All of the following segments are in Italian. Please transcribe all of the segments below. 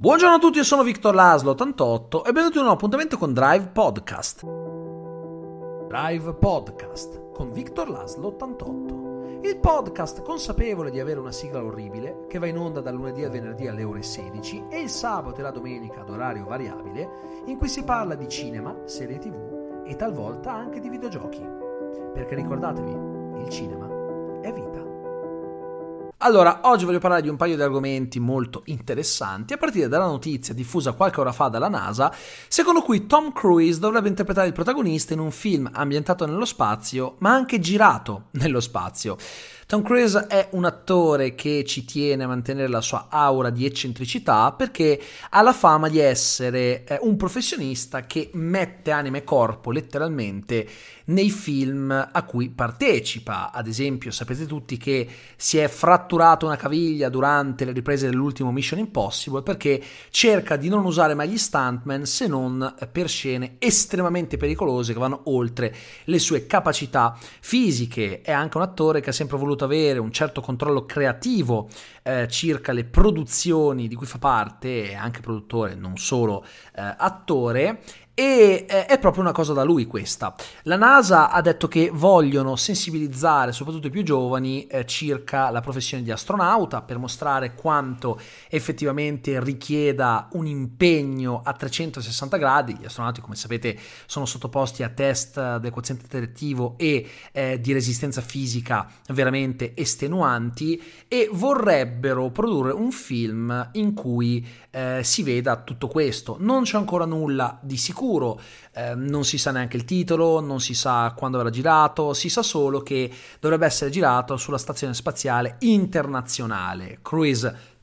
Buongiorno a tutti, io sono Victor Laslo 88 e benvenuti in un appuntamento con Drive Podcast. Drive Podcast con Victor Laslo 88. Il podcast consapevole di avere una sigla orribile che va in onda dal lunedì al venerdì alle ore 16 e il sabato e la domenica ad orario variabile in cui si parla di cinema, serie tv e talvolta anche di videogiochi. Perché ricordatevi, il cinema. Allora, oggi voglio parlare di un paio di argomenti molto interessanti, a partire dalla notizia diffusa qualche ora fa dalla NASA, secondo cui Tom Cruise dovrebbe interpretare il protagonista in un film ambientato nello spazio, ma anche girato nello spazio. Tom Cruise è un attore che ci tiene a mantenere la sua aura di eccentricità perché ha la fama di essere eh, un professionista che mette anima e corpo letteralmente nei film a cui partecipa. Ad esempio, sapete tutti che si è fratturato una caviglia durante le riprese dell'ultimo Mission Impossible perché cerca di non usare mai gli stuntman se non per scene estremamente pericolose che vanno oltre le sue capacità fisiche. È anche un attore che ha sempre voluto avere un certo controllo creativo eh, circa le produzioni di cui fa parte, è anche produttore, non solo eh, attore, e eh, è proprio una cosa da lui questa. La NASA ha detto che vogliono sensibilizzare soprattutto i più giovani eh, circa la professione di astronauta per mostrare quanto effettivamente richieda un impegno a 360 gradi. Gli astronauti, come sapete, sono sottoposti a test del quoziente intellettivo e eh, di resistenza fisica veramente estenuanti e vorrebbero produrre un film in cui eh, si veda tutto questo. Non c'è ancora nulla di sicuro sicuro, eh, non si sa neanche il titolo, non si sa quando verrà girato, si sa solo che dovrebbe essere girato sulla stazione spaziale internazionale. Cruise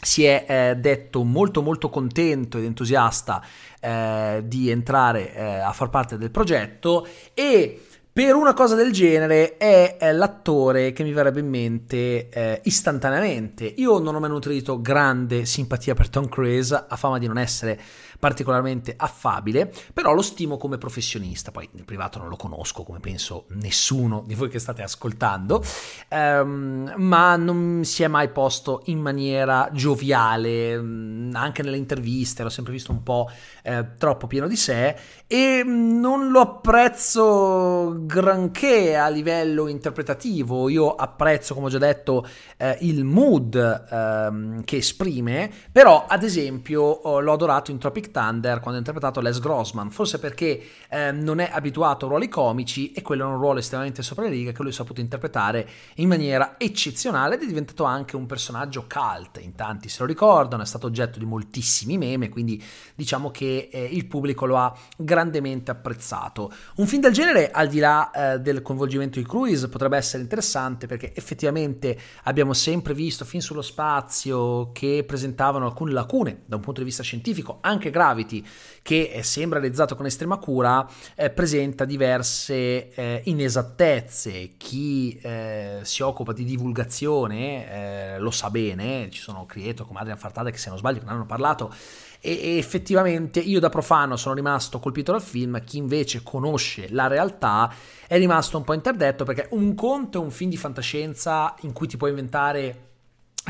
si è eh, detto molto molto contento ed entusiasta eh, di entrare eh, a far parte del progetto e per una cosa del genere è, l'attore che mi verrebbe in mente eh, istantaneamente. Io non ho mai nutrito grande simpatia per Tom Cruise, ha fama di non essere particolarmente affabile, però lo stimo come professionista, poi nel privato non lo conosco come penso nessuno di voi che state ascoltando, ehm, ma non si è mai posto in maniera gioviale, mm, anche nelle interviste l'ho sempre visto un po' eh, troppo pieno di sé e non lo apprezzo granché a livello interpretativo, io apprezzo come ho già detto eh, il mood ehm, che esprime, però ad esempio l'ho adorato in Tropic Thunder quando ha interpretato Les Grossman, forse perché eh, non è abituato a ruoli comici e quello è un ruolo estremamente sopra le righe che lui ha saputo interpretare in maniera eccezionale ed è diventato anche un personaggio cult, in tanti se lo ricordano, è stato oggetto di moltissimi meme, quindi diciamo che eh, il pubblico lo ha grandemente apprezzato. Un film del genere, al di là eh, del coinvolgimento di Cruise, potrebbe essere interessante perché effettivamente abbiamo sempre visto film sullo spazio che presentavano alcune lacune da un punto di vista scientifico, anche Gravity, che sembra realizzato con estrema cura, eh, presenta diverse eh, inesattezze. Chi eh, si occupa di divulgazione eh, lo sa bene, ci sono creator come Adrian Fartade che se non sbaglio ne hanno parlato e effettivamente io da profano sono rimasto colpito dal film, chi invece conosce la realtà è rimasto un po' interdetto perché un conto è un film di fantascienza in cui ti puoi inventare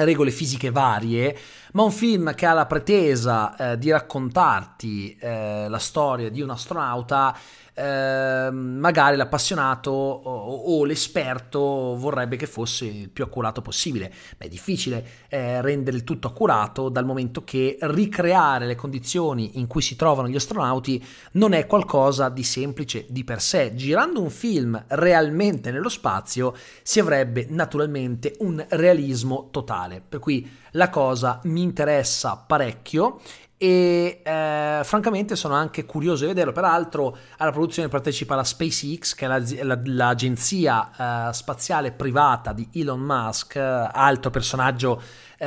regole fisiche varie, ma un film che ha la pretesa eh, di raccontarti eh, la storia di un astronauta eh, magari l'appassionato o, o, l'esperto vorrebbe che fosse il più accurato possibile. Ma è difficile eh, rendere il tutto accurato dal momento che ricreare le condizioni in cui si trovano gli astronauti non è qualcosa di semplice di per sé. Girando un film realmente nello spazio si avrebbe naturalmente un realismo totale, per cui la cosa mi interessa parecchio e eh, francamente sono anche curioso di vederlo. Peraltro alla produzione partecipa la SpaceX, che è la, la, l'agenzia eh, spaziale privata di Elon Musk, altro personaggio eh,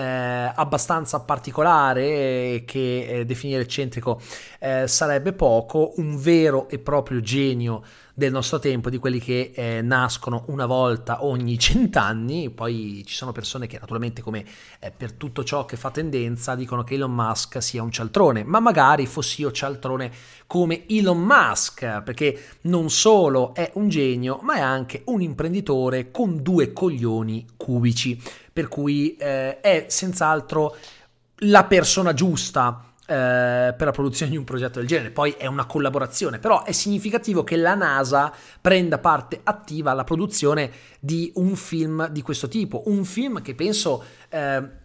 abbastanza particolare che eh, definire eccentrico eh, sarebbe poco, un vero e proprio genio del nostro tempo, di quelli che eh, nascono una volta ogni cent'anni, poi ci sono persone che naturalmente come eh, per tutto ciò che fa tendenza dicono che Elon Musk sia un cialtrone, ma magari fossi io cialtrone come Elon Musk, perché non solo è un genio, ma è anche un imprenditore con due coglioni cubici, per cui eh, è senz'altro la persona giusta eh, per la produzione di un progetto del genere. Poi è una collaborazione, però è significativo che la NASA prenda parte attiva alla produzione di un film di questo tipo, un film che penso eh,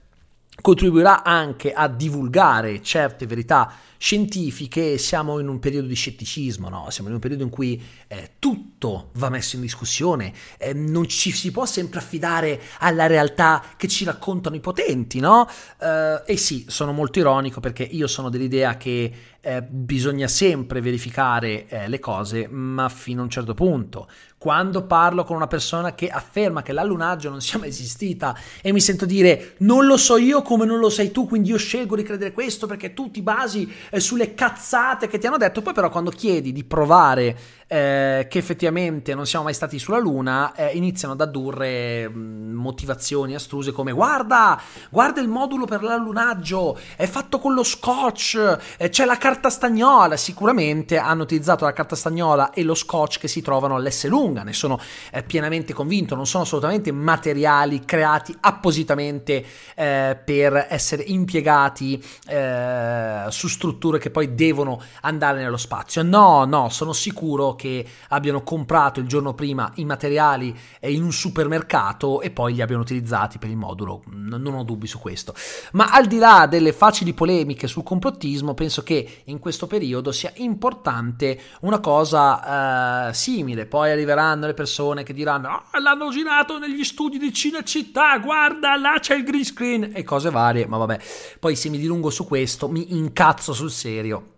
contribuirà anche a divulgare certe verità scientifiche, siamo in un periodo di scetticismo, no? siamo in un periodo in cui eh, tutto va messo in discussione, eh, non ci si può sempre affidare alla realtà che ci raccontano i potenti, no? Eh, e sì, sono molto ironico perché io sono dell'idea che eh, bisogna sempre verificare eh, le cose, ma fino a un certo punto. Quando parlo con una persona che afferma che l'allunaggio non sia mai esistita e mi sento dire non lo so io come non lo sai tu, quindi io scelgo di credere questo perché tu ti basi eh, sulle cazzate che ti hanno detto, poi però quando chiedi di provare eh, che effettivamente non siamo mai stati sulla Luna, eh, iniziano ad addurre mh, motivazioni astruse come guarda, guarda il modulo per l'allunaggio, è fatto con lo scotch, eh, c'è la carta stagnola, sicuramente hanno utilizzato la carta stagnola e lo scotch che si trovano all'S lunga, ne sono eh, pienamente convinto, non sono assolutamente materiali creati appositamente eh, per essere impiegati su strutture che poi devono andare nello spazio. No, no, sono sicuro che abbiano comprato il giorno prima i materiali in un supermercato e poi li abbiano utilizzati per il modulo, non ho dubbi su questo. Ma al di là delle facili polemiche sul complottismo, penso che in questo periodo sia importante una cosa eh, simile. Poi arriveranno le persone che diranno: oh, l'hanno girato negli studi di Cinecittà, guarda, là c'è il green screen e cose varie. Ma vabbè, poi se mi dilungo su questo mi incazzo sul serio.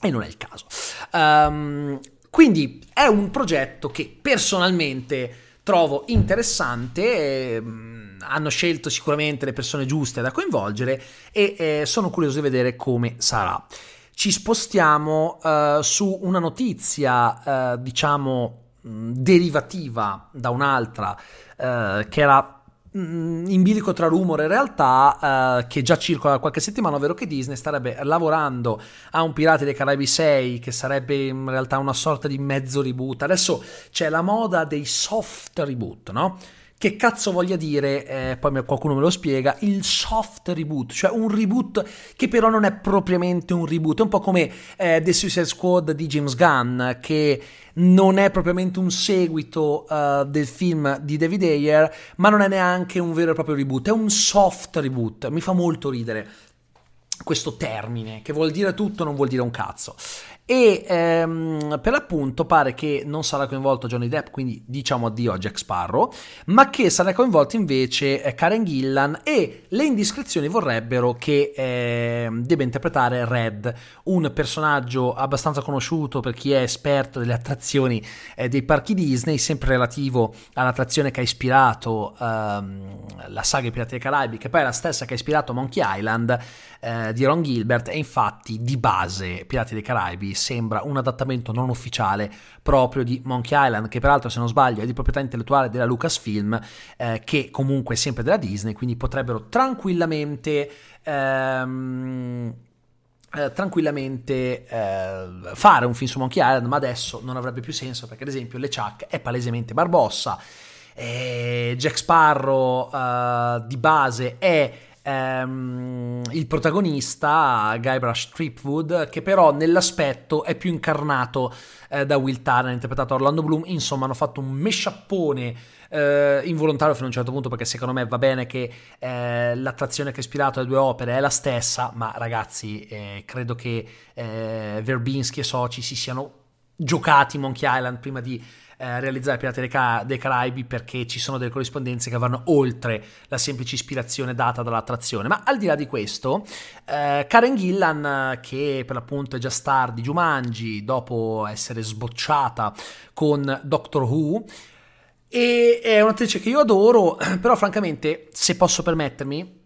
E non è il caso. Um, quindi è un progetto che personalmente trovo interessante. Ehm, hanno scelto sicuramente le persone giuste da coinvolgere e eh, sono curioso di vedere come sarà. Ci spostiamo uh, su una notizia, uh, diciamo, derivativa da un'altra, uh, che era Mm, in bilico tra rumore e realtà uh, che già circola da qualche settimana, ovvero che Disney starebbe lavorando a un Pirati dei Caraibi 6 che sarebbe in realtà una sorta di mezzo reboot. Adesso c'è la moda dei soft reboot, no? Che cazzo voglia dire, eh, poi qualcuno me lo spiega, il soft reboot, cioè un reboot che però non è propriamente un reboot, è un po' come eh, The Suicide Squad di James Gunn, che non è propriamente un seguito uh, del film di David Ayer, ma non è neanche un vero e proprio reboot, è un soft reboot, mi fa molto ridere questo termine, che vuol dire tutto, non vuol dire un cazzo e ehm, per l'appunto pare che non sarà coinvolto Johnny Depp, quindi diciamo addio a Jack Sparrow, ma che sarà coinvolto invece eh, Karen Gillan e le indiscrezioni vorrebbero che eh, debba interpretare Red, un personaggio abbastanza conosciuto per chi è esperto delle attrazioni eh, dei parchi Disney, sempre relativo all'attrazione che ha ispirato ehm, la saga I Pirati dei Caraibi, che poi è la stessa che ha ispirato Monkey Island eh, di Ron Gilbert e infatti di base Pirati dei Caraibi sembra un adattamento non ufficiale proprio di Monkey Island che peraltro se non sbaglio è di proprietà intellettuale della Lucasfilm eh, che comunque è sempre della Disney quindi potrebbero tranquillamente ehm, eh, tranquillamente eh, fare un film su Monkey Island, ma adesso non avrebbe più senso perché, ad esempio, LeChuck è palesemente Barbossa, eh, Jack Sparrow eh, di base è ehm, il protagonista, Guybrush Tripwood, che però nell'aspetto è più incarnato eh, da Will Turner, interpretato Orlando Bloom. Insomma, hanno fatto un mesciappone eh, involontario fino a un certo punto, perché secondo me va bene che eh, l'attrazione che ha ispirato le due opere è la stessa, ma ragazzi, eh, credo che eh, Verbinski e soci si siano giocati Monkey Island prima di eh, realizzare Pirati dei, Ca- dei, Caraibi perché ci sono delle corrispondenze che vanno oltre la semplice ispirazione data dall'attrazione. Ma al di là di questo, eh, Karen Gillan, che per l'appunto è già star di Jumanji dopo essere sbocciata con Doctor Who, e è un'attrice che io adoro, però francamente, se posso permettermi,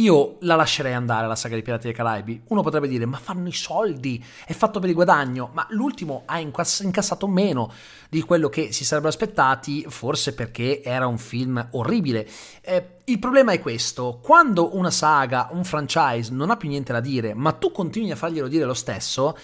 io la lascerei andare la saga dei Pirati dei Caraibi. Uno potrebbe dire, ma fanno i soldi, è fatto per il guadagno, ma l'ultimo ha incassato meno di quello che si sarebbero aspettati, forse perché era un film orribile. Eh, il problema è questo, quando una saga, un franchise non ha più niente da dire, ma tu continui a farglielo dire lo stesso,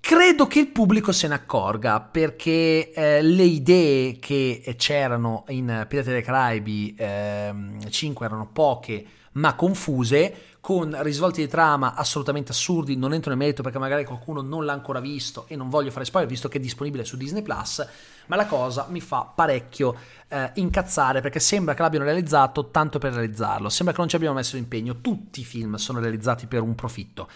Credo che il pubblico se ne accorga perché eh, le idee che c'erano in Pirati dei Caraibi eh, 5 erano poche, ma confuse, con risvolti di trama assolutamente assurdi, non entro nel merito perché magari qualcuno non l'ha ancora visto e non voglio fare spoiler visto che è disponibile su Disney Plus, ma la cosa mi fa parecchio eh, incazzare perché sembra che l'abbiano realizzato tanto per realizzarlo, sembra che non ci abbiamo messo impegno, tutti i film sono realizzati per un profitto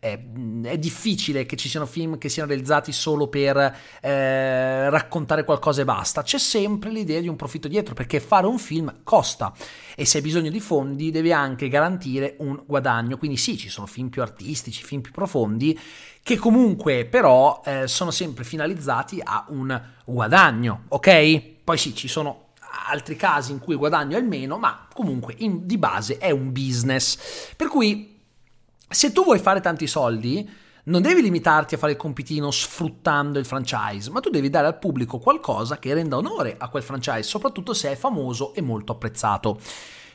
è, è, difficile che ci siano film che siano realizzati solo per eh, raccontare qualcosa e basta. C'è sempre l'idea di un profitto dietro, perché fare un film costa e se hai bisogno di fondi devi anche garantire un guadagno. Quindi sì, ci sono film più artistici, film più profondi, che comunque però eh, sono sempre finalizzati a un guadagno, ok? Poi sì, ci sono altri casi in cui guadagno è il meno, ma comunque in, di base è un business. Per cui se tu vuoi fare tanti soldi, non devi limitarti a fare il compitino sfruttando il franchise, ma tu devi dare al pubblico qualcosa che renda onore a quel franchise, soprattutto se è famoso e molto apprezzato.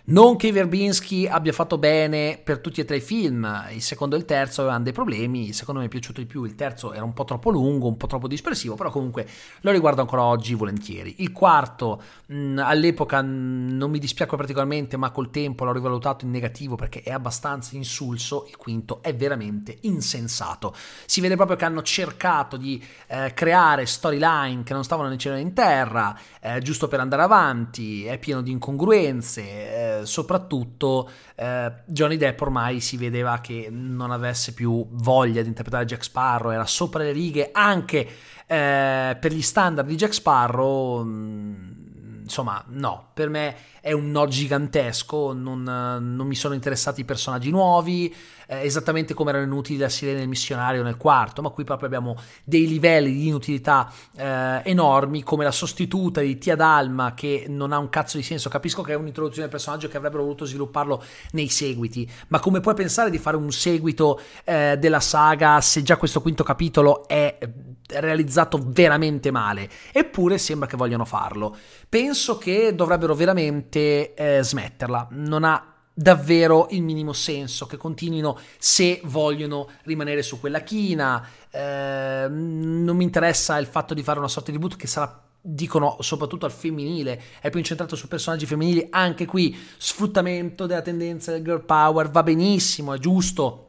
Non che Verbinski abbia fatto bene per tutti e tre i film, il secondo e il terzo avevano dei problemi, il secondo mi è piaciuto di più, il terzo era un po' troppo lungo, un po' troppo dispersivo, però comunque lo riguardo ancora oggi volentieri. Il quarto mh, all'epoca mh, non mi dispiace particolarmente, ma col tempo l'ho rivalutato in negativo perché è abbastanza insulso, il quinto è veramente insensato. Si vede proprio che hanno cercato di eh, creare storyline che non stavano né cielo né in terra, eh, giusto per andare avanti, è pieno di incongruenze. Eh, soprattutto eh, Johnny Depp ormai si vedeva che non avesse più voglia di interpretare Jack Sparrow, era sopra le righe anche eh, per gli standard di Jack Sparrow. Mh, mm, insomma, no, per me è un no gigantesco, non, non mi sono interessati i personaggi nuovi, eh, esattamente come erano inutili la sirena e il missionario nel quarto, ma qui proprio abbiamo dei livelli di inutilità eh, enormi, come la sostituta di Tia Dalma che non ha un cazzo di senso, capisco che è un'introduzione del personaggio che avrebbero voluto svilupparlo nei seguiti, ma come puoi pensare di fare un seguito eh, della saga se già questo quinto capitolo è realizzato veramente male, eppure sembra che vogliano farlo. Penso che dovrebbero veramente eh, smetterla, non ha davvero il minimo senso che continuino se vogliono rimanere su quella china. Eh, non mi interessa il fatto di fare una sorta di boot che sarà dicono soprattutto al femminile, è più incentrato su personaggi femminili, anche qui sfruttamento della tendenza del girl power. Va benissimo, è giusto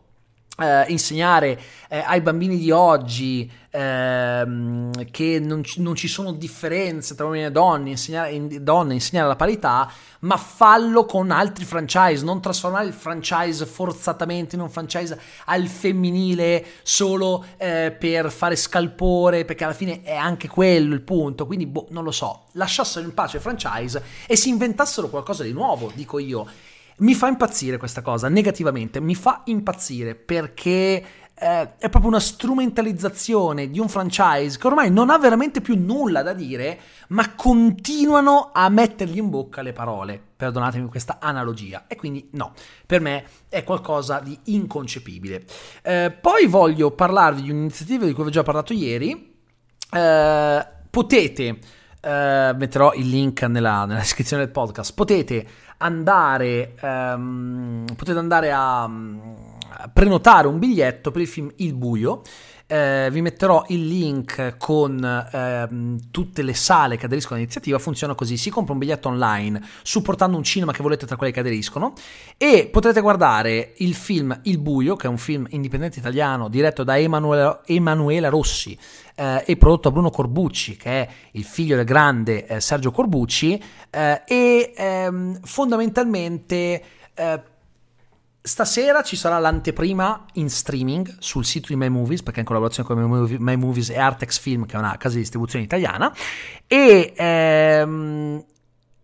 eh, insegnare eh, ai bambini di oggi ehm, che non, non, ci sono differenze tra uomini e donne insegnare, in, donne, insegnare la parità, ma fallo con altri franchise, non trasformare il franchise forzatamente in un franchise al femminile solo eh, per fare scalpore, perché alla fine è anche quello il punto. Quindi, boh, non lo so, lasciassero in pace il franchise e si inventassero qualcosa di nuovo, dico io. Mi fa impazzire questa cosa, negativamente, mi fa impazzire perché eh, è proprio una strumentalizzazione di un franchise che ormai non ha veramente più nulla da dire, ma continuano a mettergli in bocca le parole. Perdonatemi questa analogia. E quindi no, per me è qualcosa di inconcepibile. Eh, poi voglio parlarvi di un'iniziativa di cui vi ho già parlato ieri. Eh, potete Uh, metterò il link nella, nella, descrizione del podcast. Potete andare, um, potete andare a, a, prenotare un biglietto per il film Il Buio. Uh, vi metterò il link con uh, tutte le sale che aderiscono all'iniziativa. Funziona così: si compra un biglietto online supportando un cinema che volete tra quelli che aderiscono e potrete guardare il film Il Buio, che è un film indipendente italiano diretto da Emanuela, Emanuela Rossi eh, e prodotto da Bruno Corbucci, che è il figlio del grande eh, Sergio Corbucci, eh, e ehm, fondamentalmente eh, Stasera ci sarà l'anteprima in streaming sul sito di My Movies, perché è in collaborazione con My Movies e Artex Film, che è una casa di distribuzione italiana. E ehm,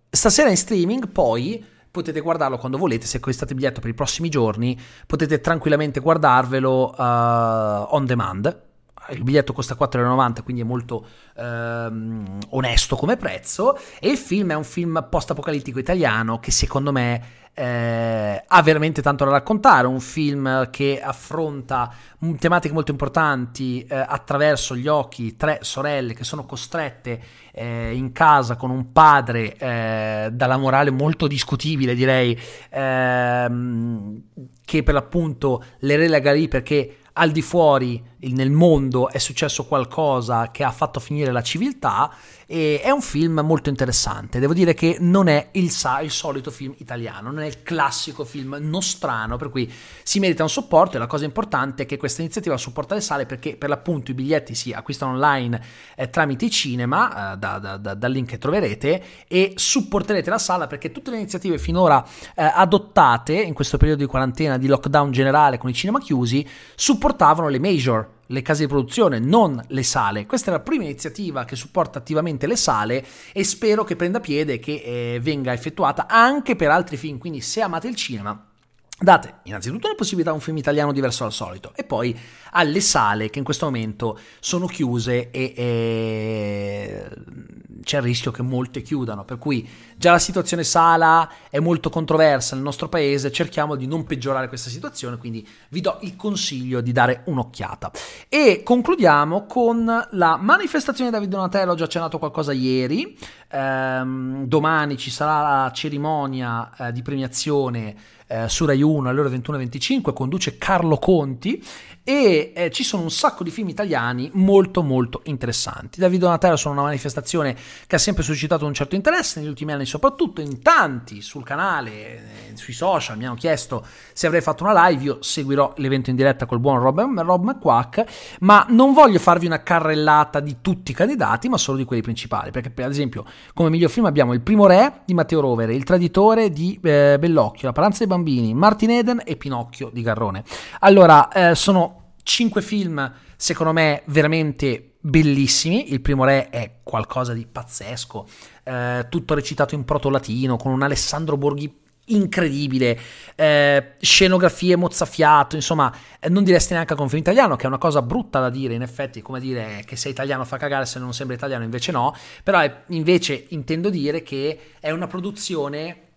stasera in streaming poi potete guardarlo quando volete, se acquistate biglietto per i prossimi giorni, potete tranquillamente guardarvelo uh, on demand. Il biglietto costa 4,90 quindi è molto ehm, onesto come prezzo. E il film è un film post-apocalittico italiano che secondo me eh, ha veramente tanto da raccontare, un film che affronta tematiche molto importanti eh, attraverso gli occhi tre sorelle che sono costrette eh, in casa con un padre eh, dalla morale molto discutibile direi ehm, che per l'appunto le relega lì perché al di fuori nel mondo è successo qualcosa che ha fatto finire la civiltà e è un film molto interessante. Devo dire che non è il, il, solito film italiano, non è il classico film nostrano, per cui si merita un supporto e la cosa importante è che questa iniziativa supporta le sale perché per l'appunto i biglietti si acquistano online eh, tramite i cinema, eh, da, da, da, dal link che troverete, e supporterete la sala perché tutte le iniziative finora eh, adottate in questo periodo di quarantena, di lockdown generale con i cinema chiusi, supportavano le major le case di produzione, non le sale. Questa è la prima iniziativa che supporta attivamente le sale e spero che prenda piede e che eh, venga effettuata anche per altri film. Quindi se amate il cinema, date innanzitutto la possibilità a un film italiano diverso dal solito e poi alle sale che in questo momento sono chiuse e, e c'è il rischio che molte chiudano, per cui già la situazione sala è molto controversa nel nostro paese, cerchiamo di non peggiorare questa situazione, quindi vi do il consiglio di dare un'occhiata. E concludiamo con la manifestazione di David Donatello, ho già accennato qualcosa ieri, ehm, domani ci sarà la cerimonia eh, di premiazione eh, su Rai 1 alle ore 21.25, conduce Carlo Conti e eh, ci sono un sacco di film italiani molto molto interessanti. David Donatello sono una manifestazione che ha sempre suscitato un certo interesse negli ultimi anni soprattutto in tanti sul canale, eh, sui social mi hanno chiesto se avrei fatto una live, io seguirò l'evento in diretta col buon Rob, Rob McQuack, ma non voglio farvi una carrellata di tutti i candidati ma solo di quelli principali, perché per esempio come miglior film abbiamo Il primo re di Matteo Rovere, Il traditore di eh, Bellocchio, La paranza dei bambini, Martin Eden e Pinocchio di Garrone. Allora, eh, sono cinque film, secondo me, veramente bellissimi. Il primo re è qualcosa di pazzesco, eh, tutto recitato in proto-latino, con un Alessandro Borghi incredibile, eh, scenografie mozzafiato, insomma, eh, non diresti neanche con film italiano, che è una cosa brutta da dire, in effetti, come dire che sei italiano fa cagare se non sembra italiano, invece no, però è, invece intendo dire che è una produzione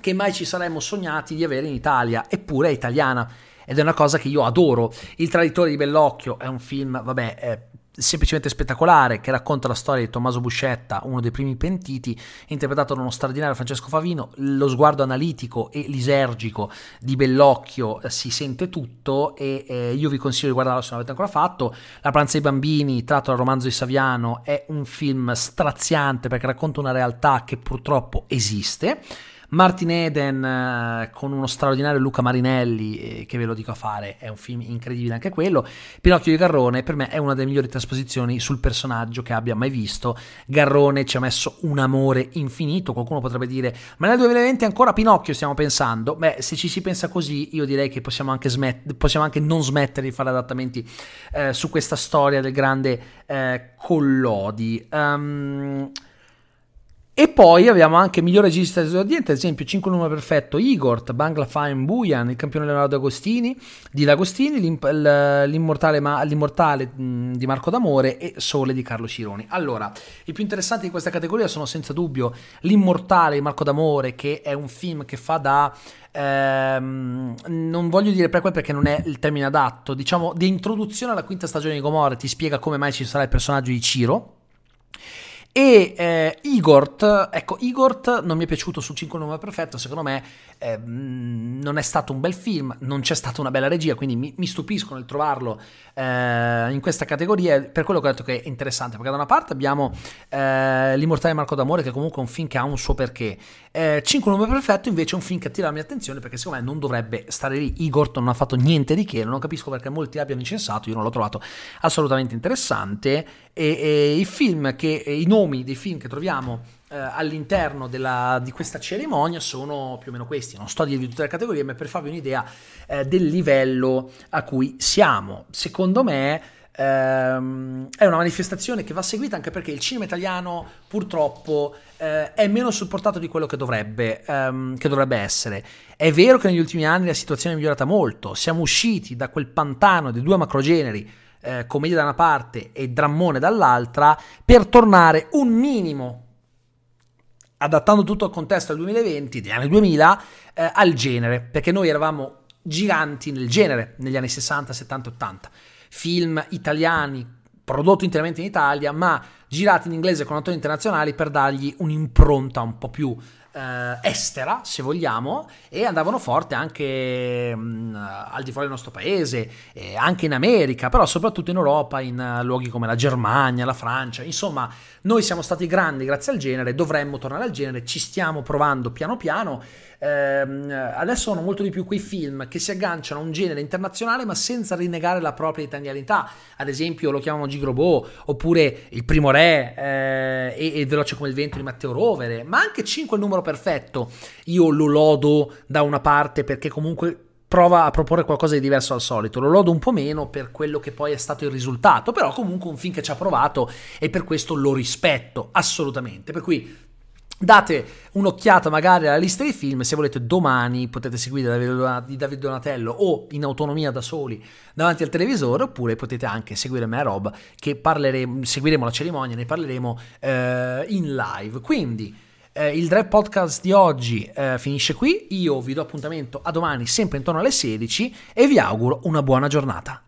che mai ci saremmo sognati di avere in Italia, eppure è italiana ed è una cosa che io adoro. Il traditore di Bellocchio è un film, vabbè, è semplicemente spettacolare che racconta la storia di Tommaso Buscetta, uno dei primi pentiti, interpretato da uno straordinario Francesco Favino. Lo sguardo analitico e lisergico di Bellocchio eh, si sente tutto e eh, io vi consiglio di guardarlo se non l'avete ancora fatto. La pranza dei bambini, tratto dal romanzo di Saviano, è un film straziante perché racconta una realtà che purtroppo esiste Martin Eden eh, con uno straordinario Luca Marinelli, eh, che ve lo dico a fare, è un film incredibile anche quello. Pinocchio di Garrone per me è una delle migliori trasposizioni sul personaggio che abbia mai visto. Garrone ci ha messo un amore infinito, qualcuno potrebbe dire, ma nel 2020 ancora Pinocchio stiamo pensando? Beh, se ci si pensa così, io direi che possiamo anche, smet- possiamo anche non smettere di fare adattamenti eh, su questa storia del grande eh, Collodi. Um, e poi abbiamo anche miglior regista esordiente, ad esempio 5 numero perfetto Igor, Bangla Fine Buyan, il campione Leonardo Agostini, di D'Agostini, l'immortale, l'immortale di Marco D'Amore e Sole di Carlo Cironi. Allora, i più interessanti di questa categoria sono senza dubbio L'immortale di Marco D'Amore, che è un film che fa da ehm, non voglio dire prequel perché non è il termine adatto, diciamo di introduzione alla quinta stagione di Gomorra, ti spiega come mai ci sarà il personaggio di Ciro e eh, Igort, ecco, Igort non mi è piaciuto su 5 nome perfetto, secondo me eh, non è stato un bel film, non c'è stata una bella regia, quindi mi, mi stupisco nel trovarlo eh, in questa categoria, per quello che ho detto che è interessante, perché da una parte abbiamo eh, L'Immortale Marco d'Amore, che comunque è un film che ha un suo perché, 5 nome perfetto invece è un film che attira la mia attenzione, perché secondo me non dovrebbe stare lì, Igort non ha fatto niente di che, non capisco perché molti abbiano incensato, io non l'ho trovato assolutamente interessante, e, e i film che, i nomi dei film che troviamo eh, all'interno della, di questa cerimonia sono più o meno questi. Non sto a dirvi tutte le categorie, ma per farvi un'idea eh, del livello a cui siamo. Secondo me ehm, è una manifestazione che va seguita anche perché il cinema italiano purtroppo eh, è meno supportato di quello che dovrebbe, ehm, che dovrebbe essere. È vero che negli ultimi anni la situazione è migliorata molto, siamo usciti da quel pantano dei due macrogeneri eh, commedia da una parte e drammone dall'altra, per tornare un minimo, adattando tutto al contesto del 2020, degli anni 2000, eh, al genere, perché noi eravamo giganti nel genere negli anni 60, 70, 80. Film italiani prodotti interamente in Italia, ma girati in inglese con attori internazionali per dargli un'impronta un po' più eh, eh, estera, se vogliamo, e andavano forte anche mh, mm, al di fuori del nostro paese, eh, anche in America, però soprattutto in Europa, in uh, luoghi come la Germania, la Francia. Insomma, noi siamo stati grandi grazie al genere, dovremmo tornare al genere, ci stiamo provando piano piano. Eh, adesso sono molto di più quei film che si agganciano a un genere internazionale ma senza rinnegare la propria italianità. Ad esempio lo chiamano Gigrobò, oppure Il Primo Re eh, e, e Veloce come il vento di Matteo Rovere, ma anche 5 il numero perfetto. Io lo lodo da una parte perché comunque prova a proporre qualcosa di diverso al solito. Lo lodo un po' meno per quello che poi è stato il risultato, però comunque un film che ci ha provato e per questo lo rispetto assolutamente. Per cui Date un'occhiata magari alla lista dei film, se volete domani potete seguire Davide Donatello o in autonomia da soli davanti al televisore, oppure potete anche seguire me e Rob che parleremo, seguiremo la cerimonia, ne parleremo eh, in live. Quindi eh, il Drive Podcast di oggi eh, finisce qui, io vi do appuntamento a domani sempre intorno alle 16 e vi auguro una buona giornata.